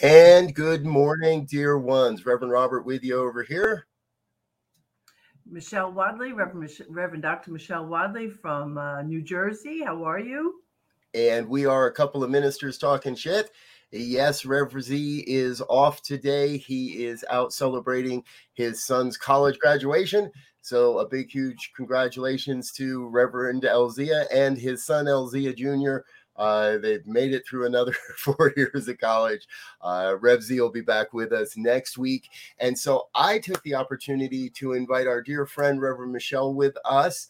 And good morning, dear ones. Reverend Robert with you over here. Michelle Wadley, Reverend, Mich- Reverend Dr. Michelle Wadley from uh, New Jersey. How are you? And we are a couple of ministers talking shit. Yes, Rev Z is off today. He is out celebrating his son's college graduation. So, a big, huge congratulations to Reverend Elzia and his son Elzia Jr. Uh, they've made it through another four years of college. Uh, Rev Z will be back with us next week. And so I took the opportunity to invite our dear friend, Reverend Michelle, with us.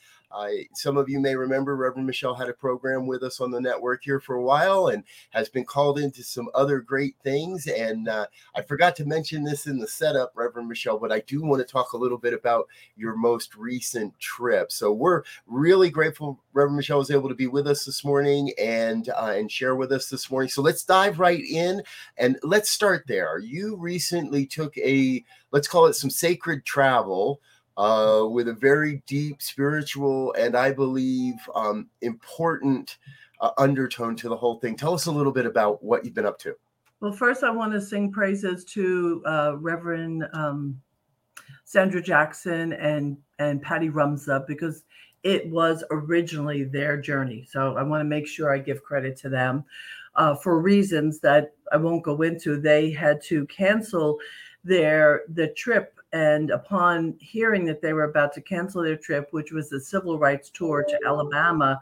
Some of you may remember Reverend Michelle had a program with us on the network here for a while and has been called into some other great things. And uh, I forgot to mention this in the setup, Reverend Michelle, but I do want to talk a little bit about your most recent trip. So we're really grateful Reverend Michelle was able to be with us this morning and uh, and share with us this morning. So let's dive right in and let's start there. You recently took a let's call it some sacred travel uh, with a very deep spiritual and I believe um, important uh, undertone to the whole thing. Tell us a little bit about what you've been up to. Well, first, I want to sing praises to uh, Reverend um, Sandra Jackson and and Patty Rumza because it was originally their journey. So I want to make sure I give credit to them uh, for reasons that I won't go into. They had to cancel their the trip and upon hearing that they were about to cancel their trip which was the civil rights tour to alabama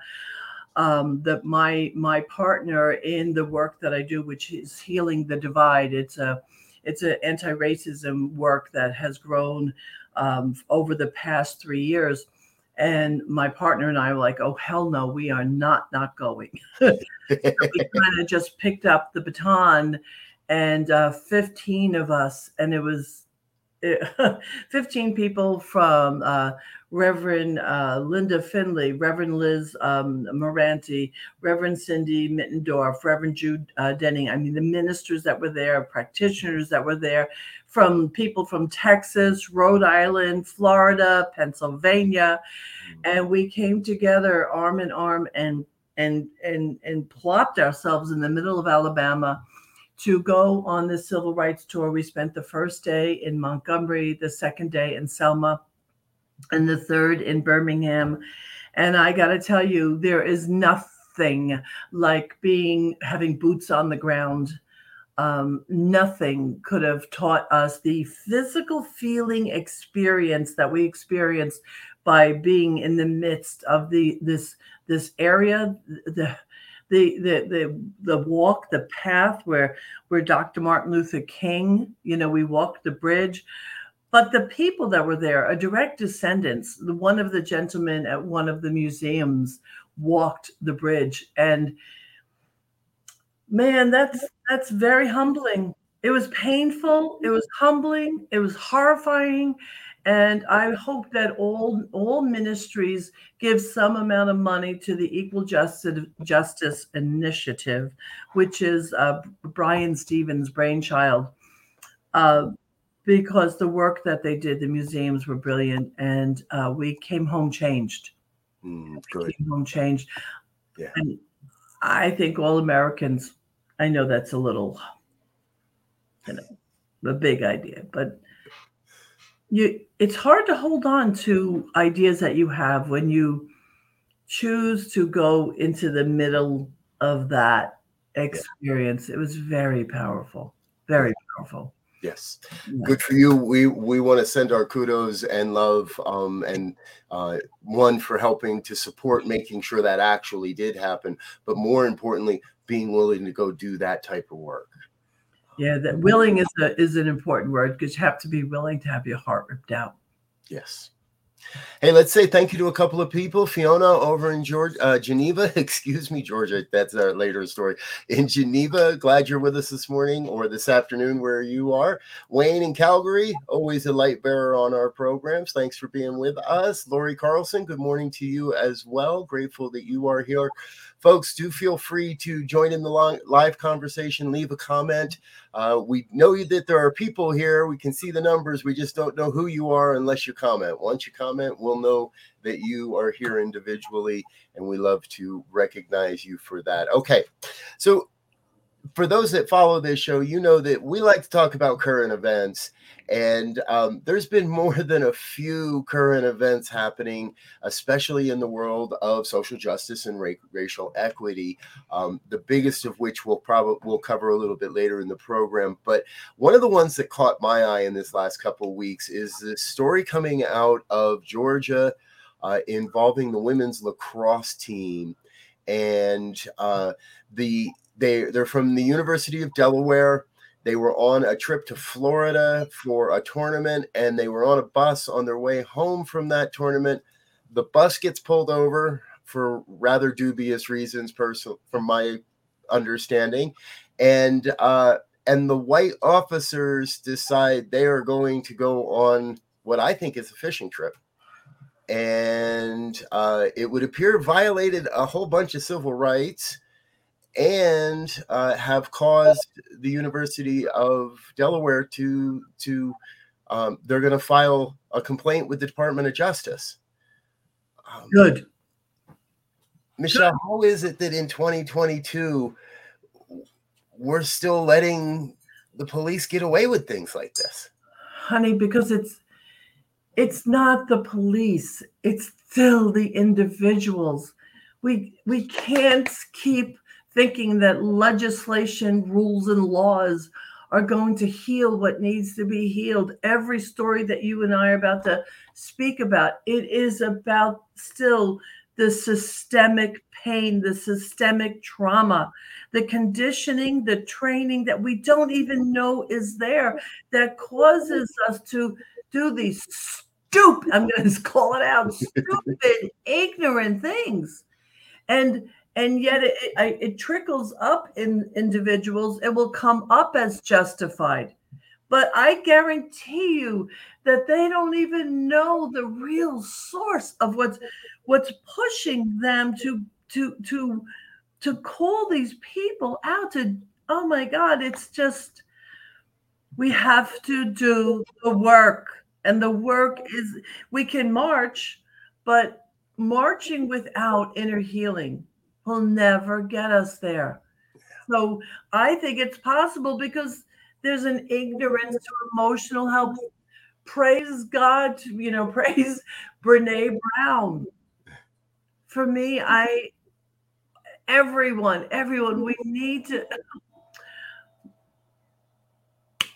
um, that my my partner in the work that i do which is healing the divide it's a it's an anti-racism work that has grown um, over the past three years. And my partner and i were like oh hell no we are not not going. So we kind of just picked up the baton and uh, 15 of us and it was 15 people from uh, Reverend uh, Linda Finley, Reverend Liz um, Moranti, Reverend Cindy Mittendorf, Reverend Jude uh, Denning. I mean, the ministers that were there, practitioners that were there, from people from Texas, Rhode Island, Florida, Pennsylvania, and we came together arm in arm and and and and plopped ourselves in the middle of Alabama to go on the civil rights tour. We spent the first day in Montgomery, the second day in Selma, and the third in Birmingham. And I got to tell you, there is nothing like being having boots on the ground. Um, nothing could have taught us the physical feeling experience that we experienced by being in the midst of the this this area the the the the the walk, the path where where Dr. Martin Luther King, you know, we walked the bridge. But the people that were there are direct descendants. The one of the gentlemen at one of the museums walked the bridge. And man, that's that's very humbling. It was painful, it was humbling, it was horrifying. And I hope that all all ministries give some amount of money to the Equal Justice Justice Initiative, which is uh, Bryan Stevenson's brainchild, uh, because the work that they did, the museums were brilliant, and uh, we came home changed. Mm. Came home changed. Yeah. And I think all Americans. I know that's a little, you know, a big idea, but you it's hard to hold on to ideas that you have when you choose to go into the middle of that experience. It was very powerful, very powerful. Yes, good for you. We we want to send our kudos and love, um, and uh, one for helping to support making sure that actually did happen, but more importantly, being willing to go do that type of work. Yeah, that willing is a is an important word because you have to be willing to have your heart ripped out. Yes. Hey, let's say thank you to a couple of people. Fiona over in Georgia, uh, Geneva, excuse me, Georgia. That's a later story. In Geneva, glad you're with us this morning or this afternoon where you are. Wayne in Calgary, always a light bearer on our programs. Thanks for being with us. Lori Carlson, good morning to you as well. Grateful that you are here folks do feel free to join in the long, live conversation leave a comment. Uh, we know that there are people here. We can see the numbers. We just don't know who you are unless you comment. Once you comment we'll know that you are here individually and we love to recognize you for that. Okay. So for those that follow this show, you know that we like to talk about current events. And um, there's been more than a few current events happening, especially in the world of social justice and ra- racial equity. Um, the biggest of which we'll probably we'll cover a little bit later in the program. But one of the ones that caught my eye in this last couple of weeks is the story coming out of Georgia uh, involving the women's lacrosse team and uh, the they they're from the University of Delaware. They were on a trip to Florida for a tournament, and they were on a bus on their way home from that tournament. The bus gets pulled over for rather dubious reasons, personal from my understanding, and uh, and the white officers decide they are going to go on what I think is a fishing trip and uh, it would appear violated a whole bunch of civil rights and uh, have caused the University of Delaware to to um, they're going to file a complaint with the Department of Justice. Um, Good. Michelle, Good. how is it that in 2022 we're still letting the police get away with things like this? Honey, because it's it's not the police, it's still the individuals. We we can't keep thinking that legislation, rules, and laws are going to heal what needs to be healed. Every story that you and I are about to speak about, it is about still the systemic pain, the systemic trauma, the conditioning, the training that we don't even know is there that causes us to do these stupid, I'm going to call it out, stupid, ignorant things. And and yet it, it, it trickles up in individuals. It will come up as justified. But i guarantee you that they don't even know the real source of what's what's pushing them to to to to call these people out to oh my god it's just we have to do the work. And the work is we can march but marching without inner healing will never get us there. So I think it's possible because there's an ignorance to emotional help. Praise God, you know, praise Brene Brown. For me, I, everyone, everyone, we need to.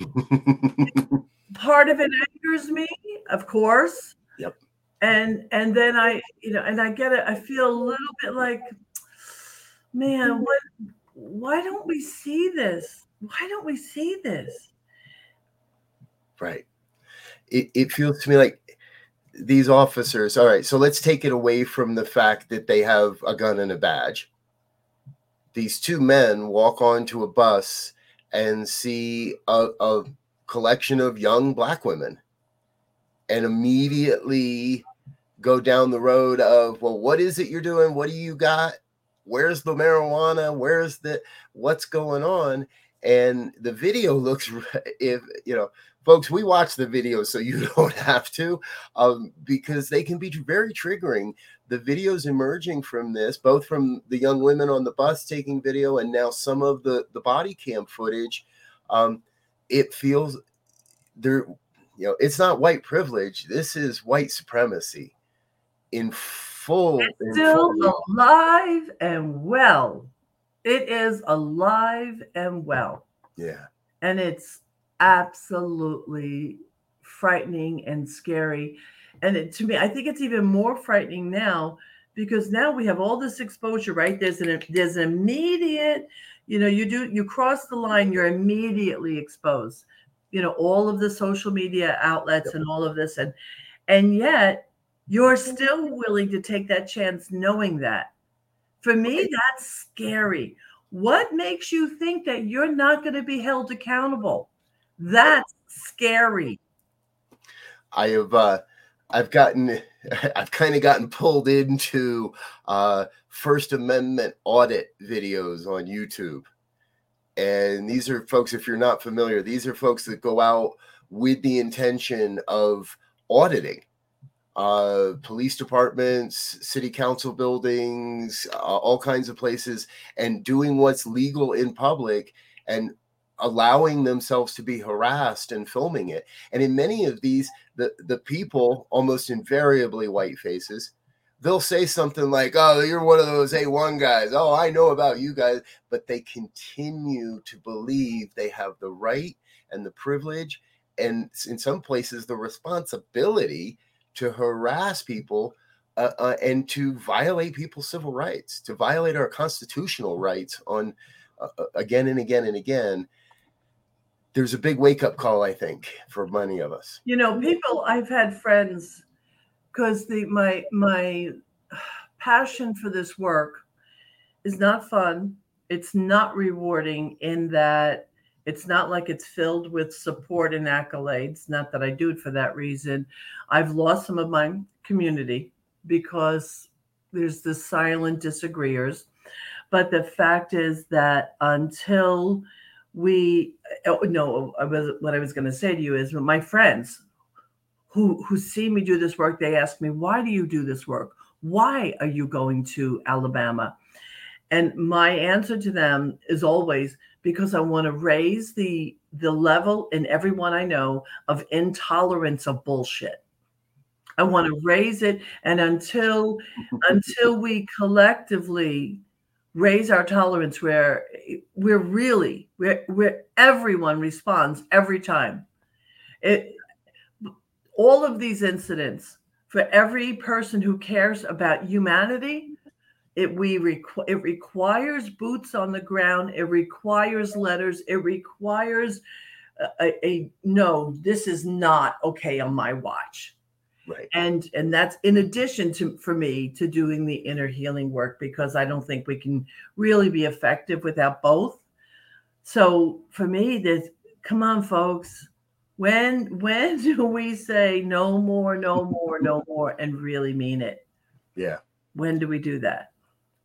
part of it angers me, of course. Yep. And and then I, you know, and I get it. I feel a little bit like man, mm-hmm. what why don't we see this? Why don't we see this? Right. It, it feels to me like these officers, all right, so let's take it away from the fact that they have a gun and a badge. These two men walk onto a bus and see a, a collection of young black women and immediately go down the road of, well, what is it you're doing? What do you got? Where's the marijuana? Where's the what's going on? And the video looks if you know folks we watch the video so you don't have to um, because they can be very triggering. The videos emerging from this both from the young women on the bus taking video and now some of the the body cam footage um, it feels there you know, it's not white privilege. This is white supremacy in full. It's still full- alive and well. It is alive and well. yeah. And it's absolutely frightening and scary. And it, to me, I think it's even more frightening now because now we have all this exposure, right? There's an there's an immediate, you know, you do you cross the line, you're immediately exposed. You know, all of the social media outlets and all of this, and and yet you're still willing to take that chance knowing that. For me, that's scary. What makes you think that you're not going to be held accountable? That's scary. I have uh I've gotten I've kind of gotten pulled into uh First Amendment audit videos on YouTube. And these are folks, if you're not familiar, these are folks that go out with the intention of auditing uh police departments, city council buildings, uh, all kinds of places, and doing what's legal in public and allowing themselves to be harassed and filming it. And in many of these, the the people almost invariably white faces they'll say something like oh you're one of those a1 guys oh i know about you guys but they continue to believe they have the right and the privilege and in some places the responsibility to harass people uh, uh, and to violate people's civil rights to violate our constitutional rights on uh, uh, again and again and again there's a big wake up call, I think, for many of us. You know, people I've had friends because the my my passion for this work is not fun. It's not rewarding in that it's not like it's filled with support and accolades. Not that I do it for that reason. I've lost some of my community because there's the silent disagreeers. But the fact is that until we oh, no I was, what i was going to say to you is my friends who who see me do this work they ask me why do you do this work why are you going to alabama and my answer to them is always because i want to raise the the level in everyone i know of intolerance of bullshit. I want to raise it and until until we collectively raise our tolerance where we're really where where everyone responds every time. It all of these incidents for every person who cares about humanity it we requ- it requires boots on the ground it requires letters it requires a, a, a no this is not okay on my watch. Right. and and that's in addition to for me to doing the inner healing work because i don't think we can really be effective without both. So for me this come on folks. When when do we say no more no more no more and really mean it? Yeah, when do we do that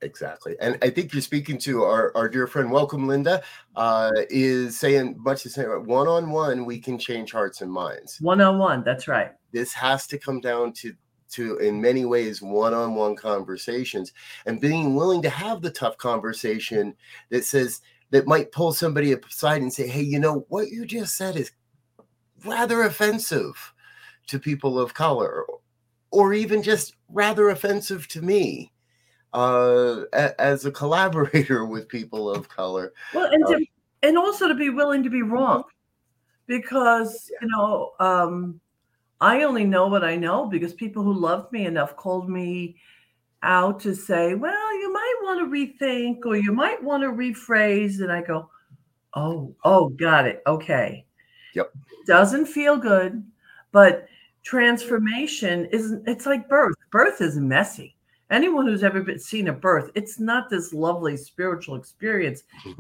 exactly. And I think you're speaking to our, our dear friend, welcome, Linda, uh, is saying much the same. One on one, we can change hearts and minds. one-on-one that's right This has to come down to to in many ways one-on-one conversations and being willing to have the tough conversation that says that might pull somebody aside and say hey you know what you just said is rather offensive to people of color or even just rather offensive to me uh, a- as a collaborator with people of color. Well and to, and also to be willing to be wrong. Because you know um i only know what i know because people who loved me enough called me out to say well you might want to rethink or you might want to rephrase and i go oh oh got it. Okay. Yep. doesn't feel good but transformation isn't it's like birth. Birth is messy anyone who's ever been seen a birth it's not this lovely spiritual experience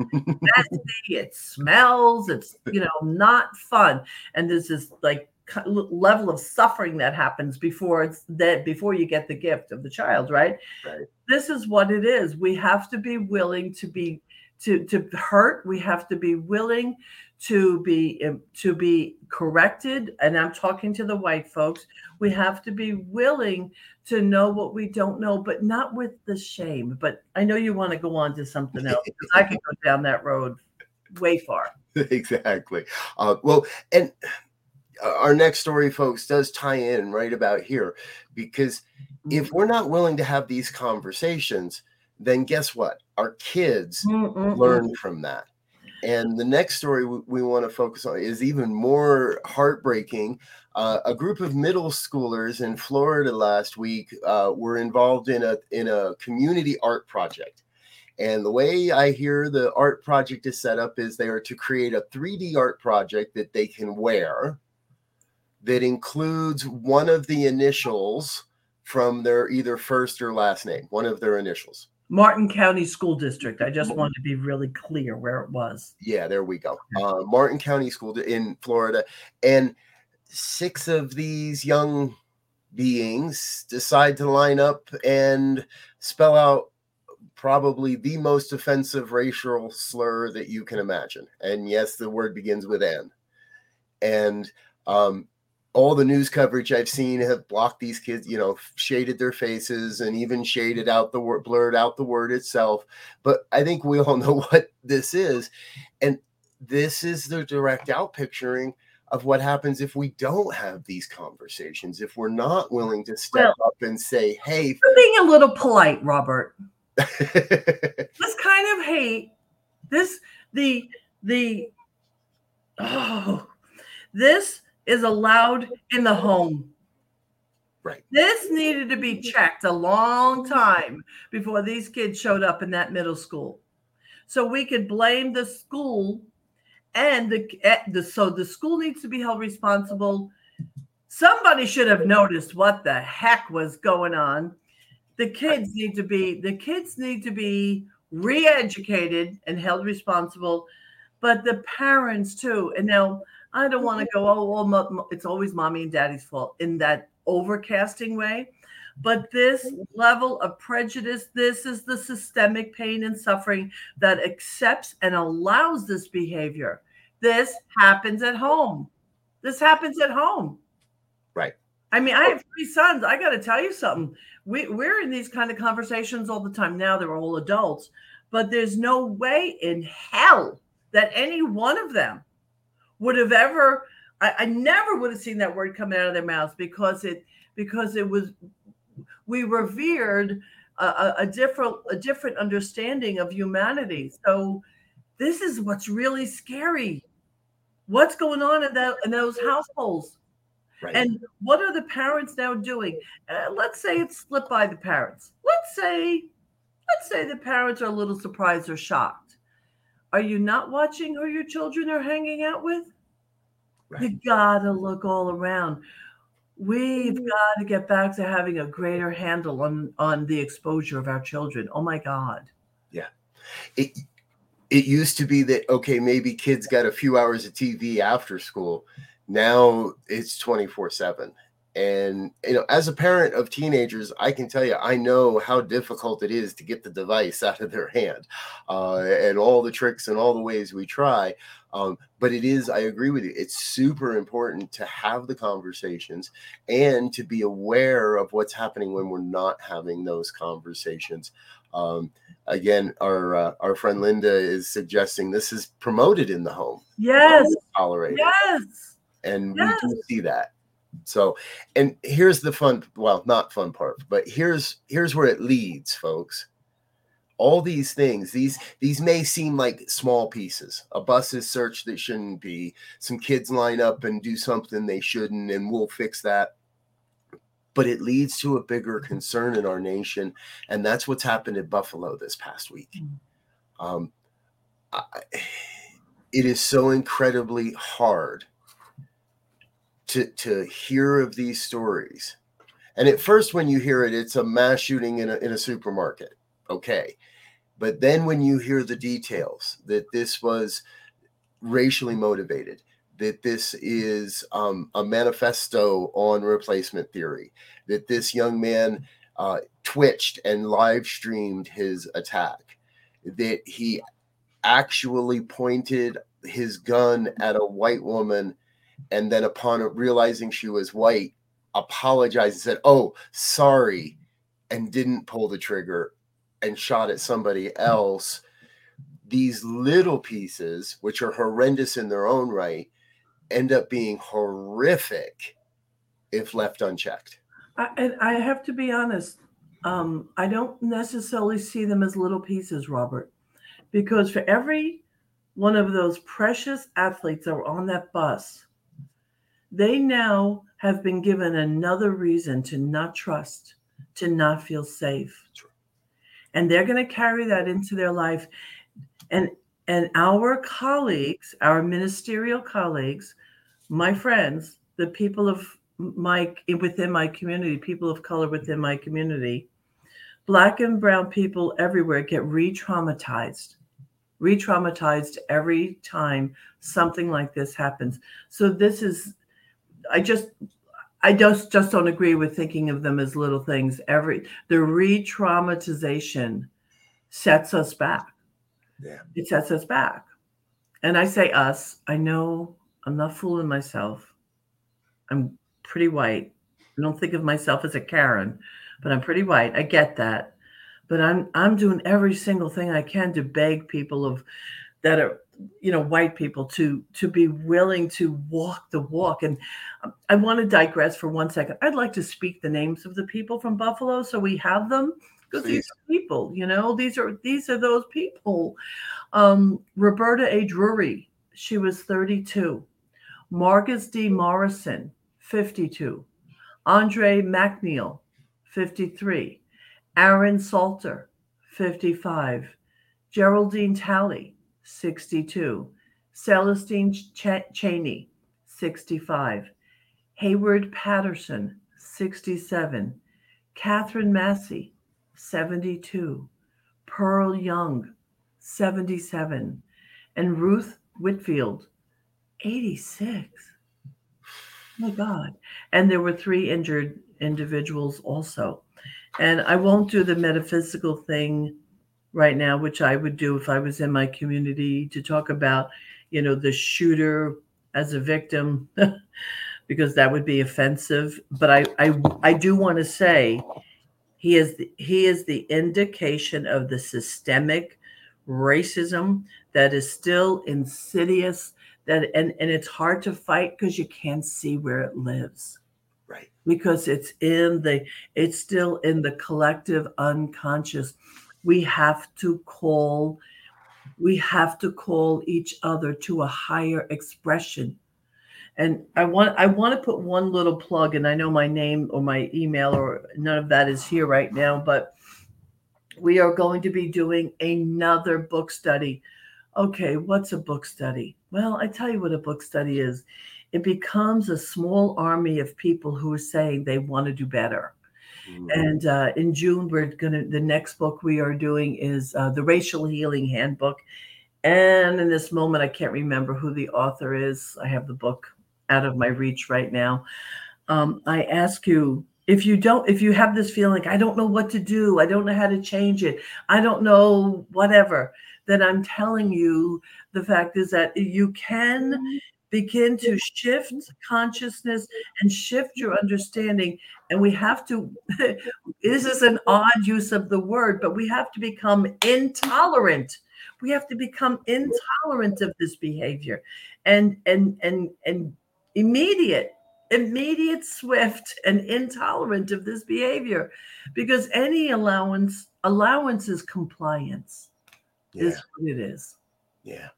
it smells, it's you know not fun, and there's this like level of suffering that happens before it's that before you get the gift of the child, right? Right. This is what it is. We have to be willing to be to to hurt. We have to be willing to be um, to be corrected and i'm talking to the white folks we have to be willing to know what we don't know but not with the shame but i know you want to go on to something else because i could go down that road way far exactly. Uh, well, and our next story, folks, does tie in right about here because if we're not willing to have these conversations, then guess what? Our kids Mm-mm-mm. learn from that. And the next story we, we want to focus on is even more heartbreaking. Uh, a group of middle schoolers in Florida last week uh, were involved in a in a community art project. And the way I hear the art project is set up is they are to create a 3D art project that they can wear that includes one of the initials from their either first or last name, one of their initials. Martin County School District. I just wanted to be really clear where it was. Yeah, there we go. Uh, Martin County School in Florida. And six of these young beings decide to line up and spell out probably the most offensive racial slur that you can imagine. And yes, the word begins with N. And um, all the news coverage I've seen have blocked these kids, you know, shaded their faces and even shaded out the word, blurred out the word itself. But I think we all know what this is. And this is the direct out picturing of what happens if we don't have these conversations, if we're not willing to step Well- up and say, hey, being a little polite, Robert. this kind of hate, this the the oh, this is allowed in the home. Right. This needed to be checked a long time before these kids showed up in that middle school. So we could blame the school and the, eh, the so the school needs to be held responsible. Somebody should have noticed what the heck was going on. The kids need to be the kids need to be re-educated and held responsible, but the parents too. And now I don't want to go, oh, well, mo- mo- it's always mommy and daddy's fault in that overcasting way. But this level of prejudice, this is the systemic pain and suffering that accepts and allows this behavior. This happens at home. This happens at home. Right. I mean, I have three sons. I got to tell you something. We, we're in these kind of conversations all the time now. They're all adults, but there's no way in hell that any one of them would have ever I, I never would have seen that word coming out of their mouths because it because it was we revered a, a, a different a different understanding of humanity. So this is what's really scary. What's going on in that in those households? Right. and what are the parents now doing? Uh, let's say it's slipped by the parents. Let's say let's say the parents are a little surprised or shocked. Are you not watching who your children are hanging out with Right. you gotta look all around. We've got to get back to having a greater handle on on the exposure of our children. Oh my God! Yeah. It it used to be that okay maybe kids got a few hours of tv after school now it's 24 7 and you know as a parent of teenagers i can tell you i know how difficult it is to get the device out of their hand uh, and all the tricks and all the ways we try um, but it is i agree with you it's super important to have the conversations and to be aware of what's happening when we're not having those conversations um, again, our uh, our friend Linda is suggesting this is promoted in the home, Yes, tolerated, yes. and we do see that. So, and here's the fun, well, not fun part, but here's here's where it leads, folks. All these things, these these may seem like small pieces. A bus is searched that shouldn't be. Some kids line up and do something they shouldn't, and we'll fix that but it leads to a bigger concern in our nation and that's what's happened in buffalo this past week um, I, it is so incredibly hard to to hear of these stories and at first when you hear it it's a mass shooting in a, in a supermarket okay. But then when you hear the details that this was racially motivated that this is um, a manifesto on replacement theory, that this young man uh, twitched and live streamed his attack, that he actually pointed his gun at a white woman and then upon realizing she was white apologized and said oh sorry and didn't pull the trigger and shot at somebody else these little pieces which are horrendous in their own right end up being horrific if left unchecked. I, and I have to be honest, um, I don't necessarily see them as little pieces, Robert, because for every one of those precious athletes that were on that bus, they now have been given another reason to not trust, to not feel safe. And they're going to carry that into their life. And and our colleagues, our ministerial colleagues, my friends, the people of my within my community, people of color within my community, black and brown people everywhere get re-traumatized re-traumatized every time something like this happens so this is i just i just just don't agree with thinking of them as little things. Every the re-traumatization sets us back. Yeah. It sets us back. And i say us i know i'm not fooling myself. I'm pretty white. I don't think of myself as a karen but I'm pretty white. I get that. But I'm I'm doing every single thing I can to beg people of that are you know white people to to be willing to walk the walk. And i want to digress for one second. I'd like to speak the names of the people from buffalo so we have them. Because these are people you know these are these are those people. Um, roberta a. Drury she was 32 margus d. Morrison 52 andre mackniel 53. Aaron Salter, 55. Geraldine Talley, 62. Celestine Ch- Chaney, 65. Heyward Patterson, 67. Katherine Massey, 72. Pearl Young, 77. And Ruth Whitfield, 86. my God. And there were three injured individuals also. And I won't do the metaphysical thing right now, which I would do if I was in my community to talk about, you know, the shooter as a victim, because that would be offensive. But I, I, I do want to say he is the, he is the indication of the systemic racism that is still insidious that and, and it's hard to fight because you can't see where it lives Right. because it's in the it's still in the collective unconscious we have to call we have to call each other to a higher expression. And i want i want to put one little plug and i know my name or my email or none of that is here right now but we are going to be doing another book study. Okay what's a book study? Well i tell you what a book study is. It becomes a small army of people who are saying they want to do better. Mm-hmm. And uh, in June, we're going to, the next book we are doing is uh, the Racial Healing Handbook. And in this moment, I can't remember who the author is. I have the book out of my reach right now. Um, I ask you if you don't, if you have this feeling, like, I don't know what to do, I don't know how to change it, I don't know whatever, then I'm telling you the fact is that you can mm-hmm begin to shift consciousness and shift your understanding. And we have to this is an odd use of the word but we have to become intolerant. We have to become intolerant of this behavior. And and and and immediate immediate swift and intolerant of this behavior. Because any allowance allowance is compliance yeah. is what it is. Yeah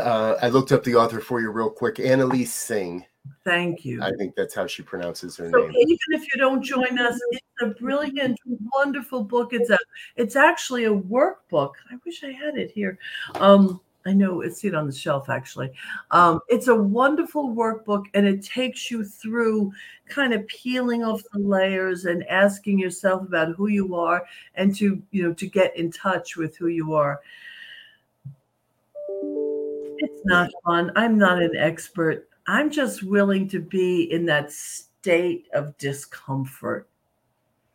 uh, I looked up the author for you real quick. Anneliese Singh. Thank you. I think that's how she pronounces her so name. Even if you don't join us, it's a brilliant, wonderful book. It's a, it's actually a workbook. I wish I had it here. Um, I know it's it on the shelf actually. Um, it's a wonderful workbook, and it takes you through kind of peeling off the layers and asking yourself about who you are, and to you know to get in touch with who you are. It's not fun. I'm not an expert. I'm just willing to be in that state of discomfort.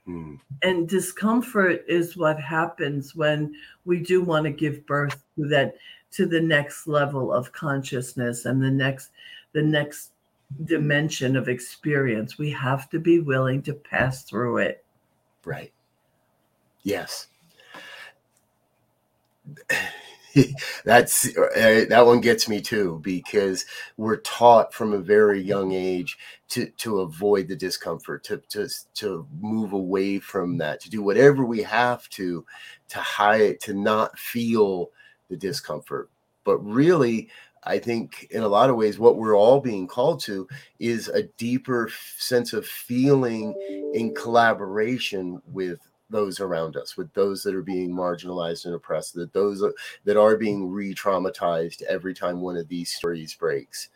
Hmm. And discomfort is what happens when we do want to give birth to that to the next level of consciousness and the next the next dimension of experience. We have to be willing to pass through it. Right. Yes. That's uh, that one gets me too because we're taught from a very young age to to avoid the discomfort, to to to move away from that, to do whatever we have to to hide, to not feel the discomfort. But really, I think in a lot of ways, what we're all being called to is a deeper sense of feeling in collaboration with those around us, with those that are being marginalized and oppressed, that those that are being re-traumatized every time one of these stories breaks.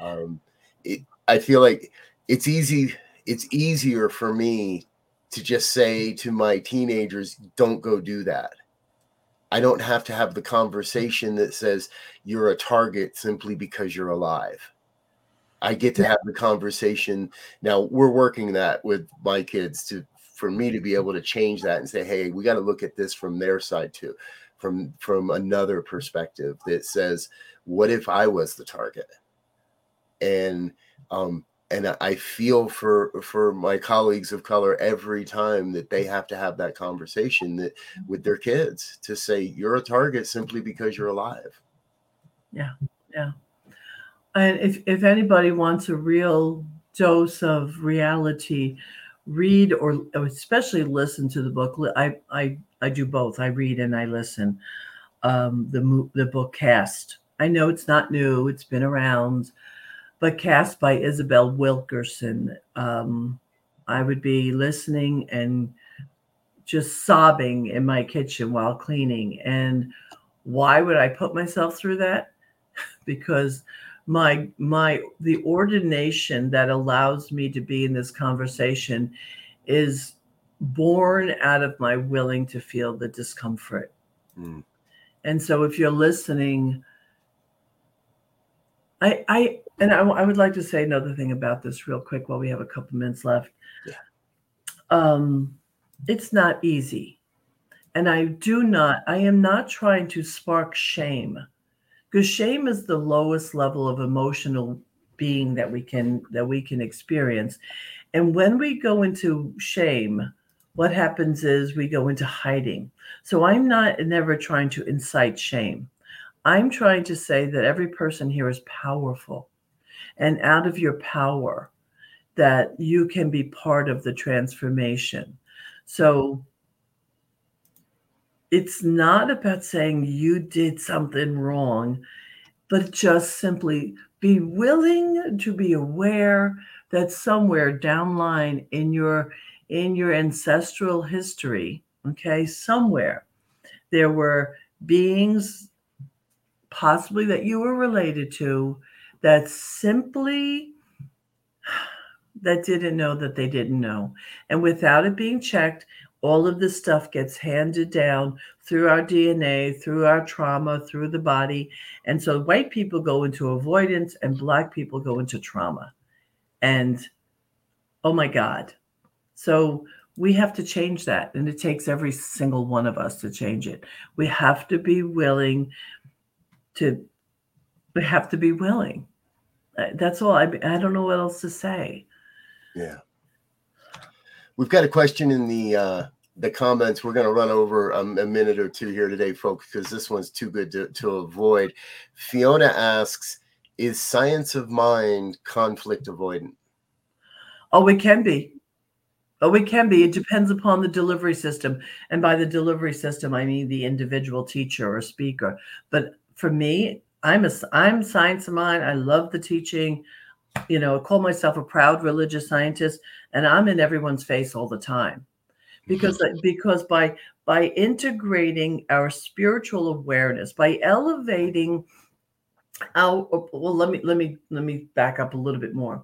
Um, it, I feel like it's easy. It's easier for me to just say to my teenagers, "Don't go do that." I don't have to have the conversation that says you're a target simply because you're alive. I get to have the conversation. Now we're working that with my kids to for me to be able to change that and say, hey, we got to look at this from their side too, from from another perspective that says, what if I was the target? And um, and I feel for for my colleagues of color every time that they have to have that conversation that with their kids to say you're a target simply because you're alive. Yeah, yeah. And if if anybody wants a real dose of reality, read or especially listen to the book. I I I do both. I read and I listen. Um, the the book Caste. I know it's not new. It's been around, but Caste by Isabel Wilkerson. Um, I would be listening and just sobbing in my kitchen while cleaning. And why would I put myself through that? because my my the ordination that allows me to be in this conversation is born out of my willing to feel the discomfort mm. and so if you're listening i i and I, I, would like to say another thing about this real quick while we have a couple minutes left yeah. um it's not easy and i do not i am not trying to spark shame because shame is the lowest level of emotional being that we can that we can experience. And when we go into shame what happens is we go into hiding. So i'm not never trying to incite shame. I'm trying to say that every person here is powerful and out of your power that you can be part of the transformation. So it's not about saying you did something wrong, but just simply be willing to be aware that somewhere down line in your in your ancestral history, okay, somewhere there were beings possibly that you were related to that simply that didn't know that they didn't know. And without it being checked, all of this stuff gets handed down through our DNA, through our trauma, through the body. And so white people go into avoidance and black people go into trauma. And oh my God. So we have to change that. And it takes every single one of us to change it. We have to be willing to, we have to be willing. Uh, that's all. I, I don't know what else to say. Yeah. We've got a question in the uh, the comments. We're going to run over um, a minute or two here today, folks, because this one's too good to, to avoid. Fiona asks, "Is science of mind conflict avoidant?" Oh, it can be. Oh, it can be. It depends upon the delivery system, and by the delivery system, I mean the individual teacher or speaker. But for me, I'm a I'm science of mind. I love the teaching you know, I call myself a proud religious scientist, and I'm in everyone's face all the time, because mm-hmm. because by by integrating our spiritual awareness, by elevating our well, let me let me let me back up a little bit more.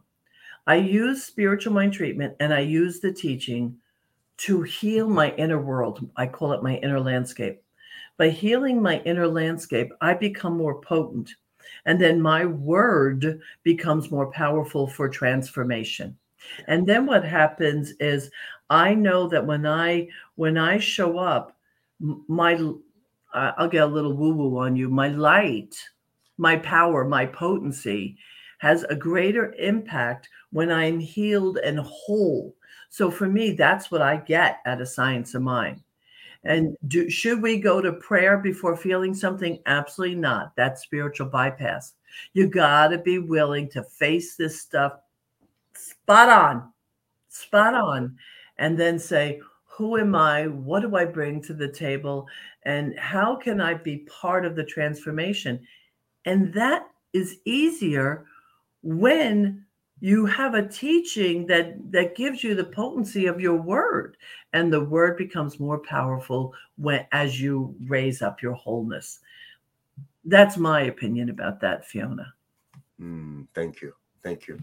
I use spiritual mind treatment and I use the teaching to heal my inner world. I call it my inner landscape. By healing my inner landscape, I become more potent and then my word becomes more powerful for transformation. And then what happens is I know that when I when I show up, my I'll get a little woo woo on you. My light, my power, my potency has a greater impact when I'm healed and whole. So for me, that's what I get at a science of mind. And do, should we go to prayer before feeling something? Absolutely not. That's spiritual bypass. You got to be willing to face this stuff spot on, spot on, and then say, Who am I? What do I bring to the table? And how can I be part of the transformation? And that is easier when you have a teaching that that gives you the potency of your word and the word becomes more powerful when as you raise up your wholeness that's my opinion about that fiona mm, thank you Thank you.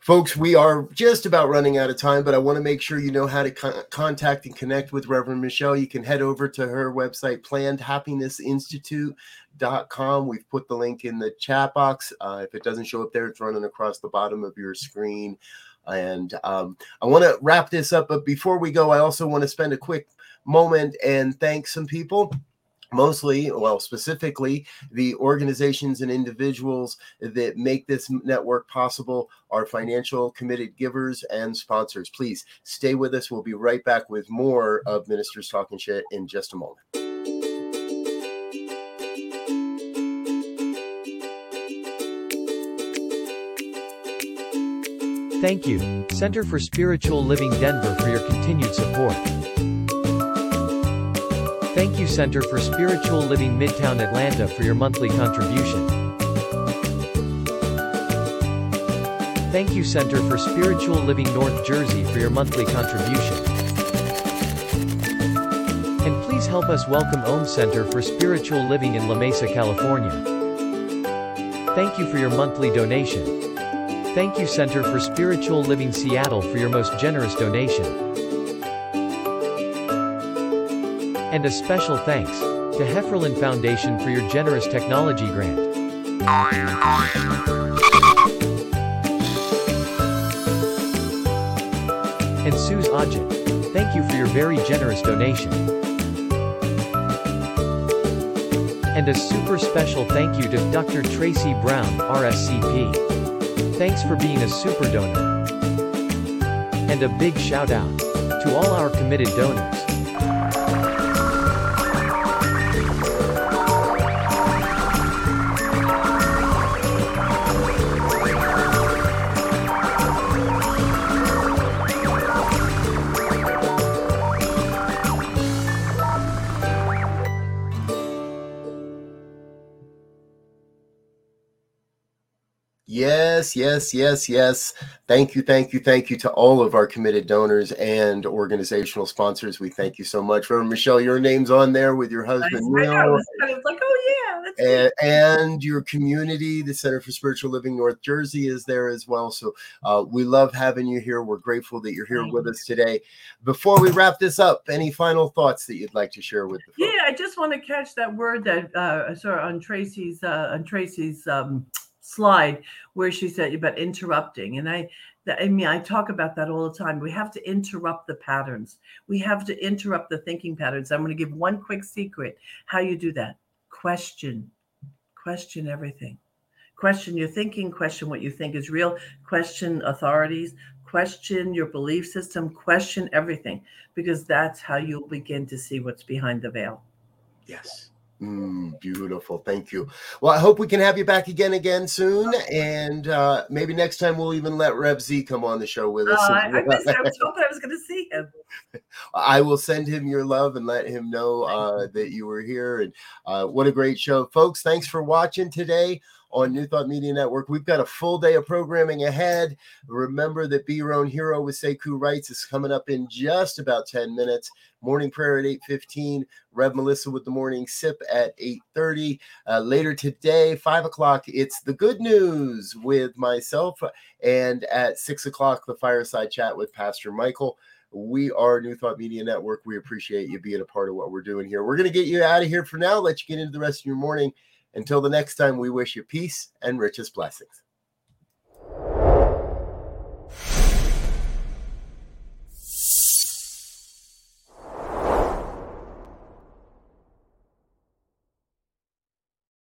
Folks, we are just about running out of time, but I want to make sure you know how to con- contact and connect with Reverend Michelle. You can head over to her website, plannedhappinessinstitute.com. We've put the link in the chat box. Uh, if it doesn't show up there, it's running across the bottom of your screen. And um, I want to wrap this up, but before we go, I also want to spend a quick moment and thank some people mostly, well, specifically, the organizations and individuals that make this network possible are financial committed givers and sponsors. Please stay with us. We'll be right back with more of Ministers Talking Shit in just a moment. Thank you, Center for Spiritual Living Denver, for your continued support. Thank you Center for Spiritual Living Midtown Atlanta for your monthly contribution. Thank you Center for Spiritual Living North Jersey for your monthly contribution. And please help us welcome Om Center for Spiritual Living in La Mesa, California. Thank you for your monthly donation. Thank you Center for Spiritual Living Seattle for your most generous donation. And a special thanks to Hefferlin Foundation for your generous technology grant. And Suze Ajit, thank you for your very generous donation. And a super special thank you to Dr. Tracy Brown, RSCP. Thanks for being a super donor. And a big shout out to all our committed donors. Yes, yes, yes, yes. Thank you, thank you, thank you to all of our committed donors and organizational sponsors. We thank you so much. Reverend Michelle, your name's on there with your husband, I, I was kind of like, oh yeah, and, and, your community, the Center for Spiritual Living North Jersey, is there as well. So uh, we love having you here. We're grateful that you're here thank with you. us today. Before we wrap this up, any final thoughts that you'd like to share with the folks? Yeah, I just want to catch that word that uh, I saw on Tracy's uh, on Tracy's. Um, slide where she said about interrupting and i i mean i talk about that all the time. We have to interrupt the patterns. We have to interrupt the thinking patterns. I'm going to give one quick secret how you do that. Question. Question everything. Question your thinking question what you think is real question authorities question your belief system question everything because that's how you'll begin to see what's behind the veil. Yes Mm, beautiful. Thank you. Well, I hope we can have you back again again soon. And uh, maybe next time we'll even let Rev Z come on the show with us. Uh, I, I, was, I, was hoping I was going to see him. I will send him your love and let him know uh, that you were here. And uh, what a great show. Folks, thanks for watching today on New Thought Media Network. We've got a full day of programming ahead. Remember that Be Your Own Hero with Sekou Writes is coming up in just about 10 minutes. Morning prayer at 8.15. Rev Melissa with the morning sip at 8.30. Uh, later today, 5 o'clock, it's the good news with myself. And at 6 o'clock, the fireside chat with Pastor Michael. We are New Thought Media Network. We appreciate you being a part of what we're doing here. We're going to get you out of here for now, let you get into the rest of your morning. Until the next time, we wish you peace and richest blessings.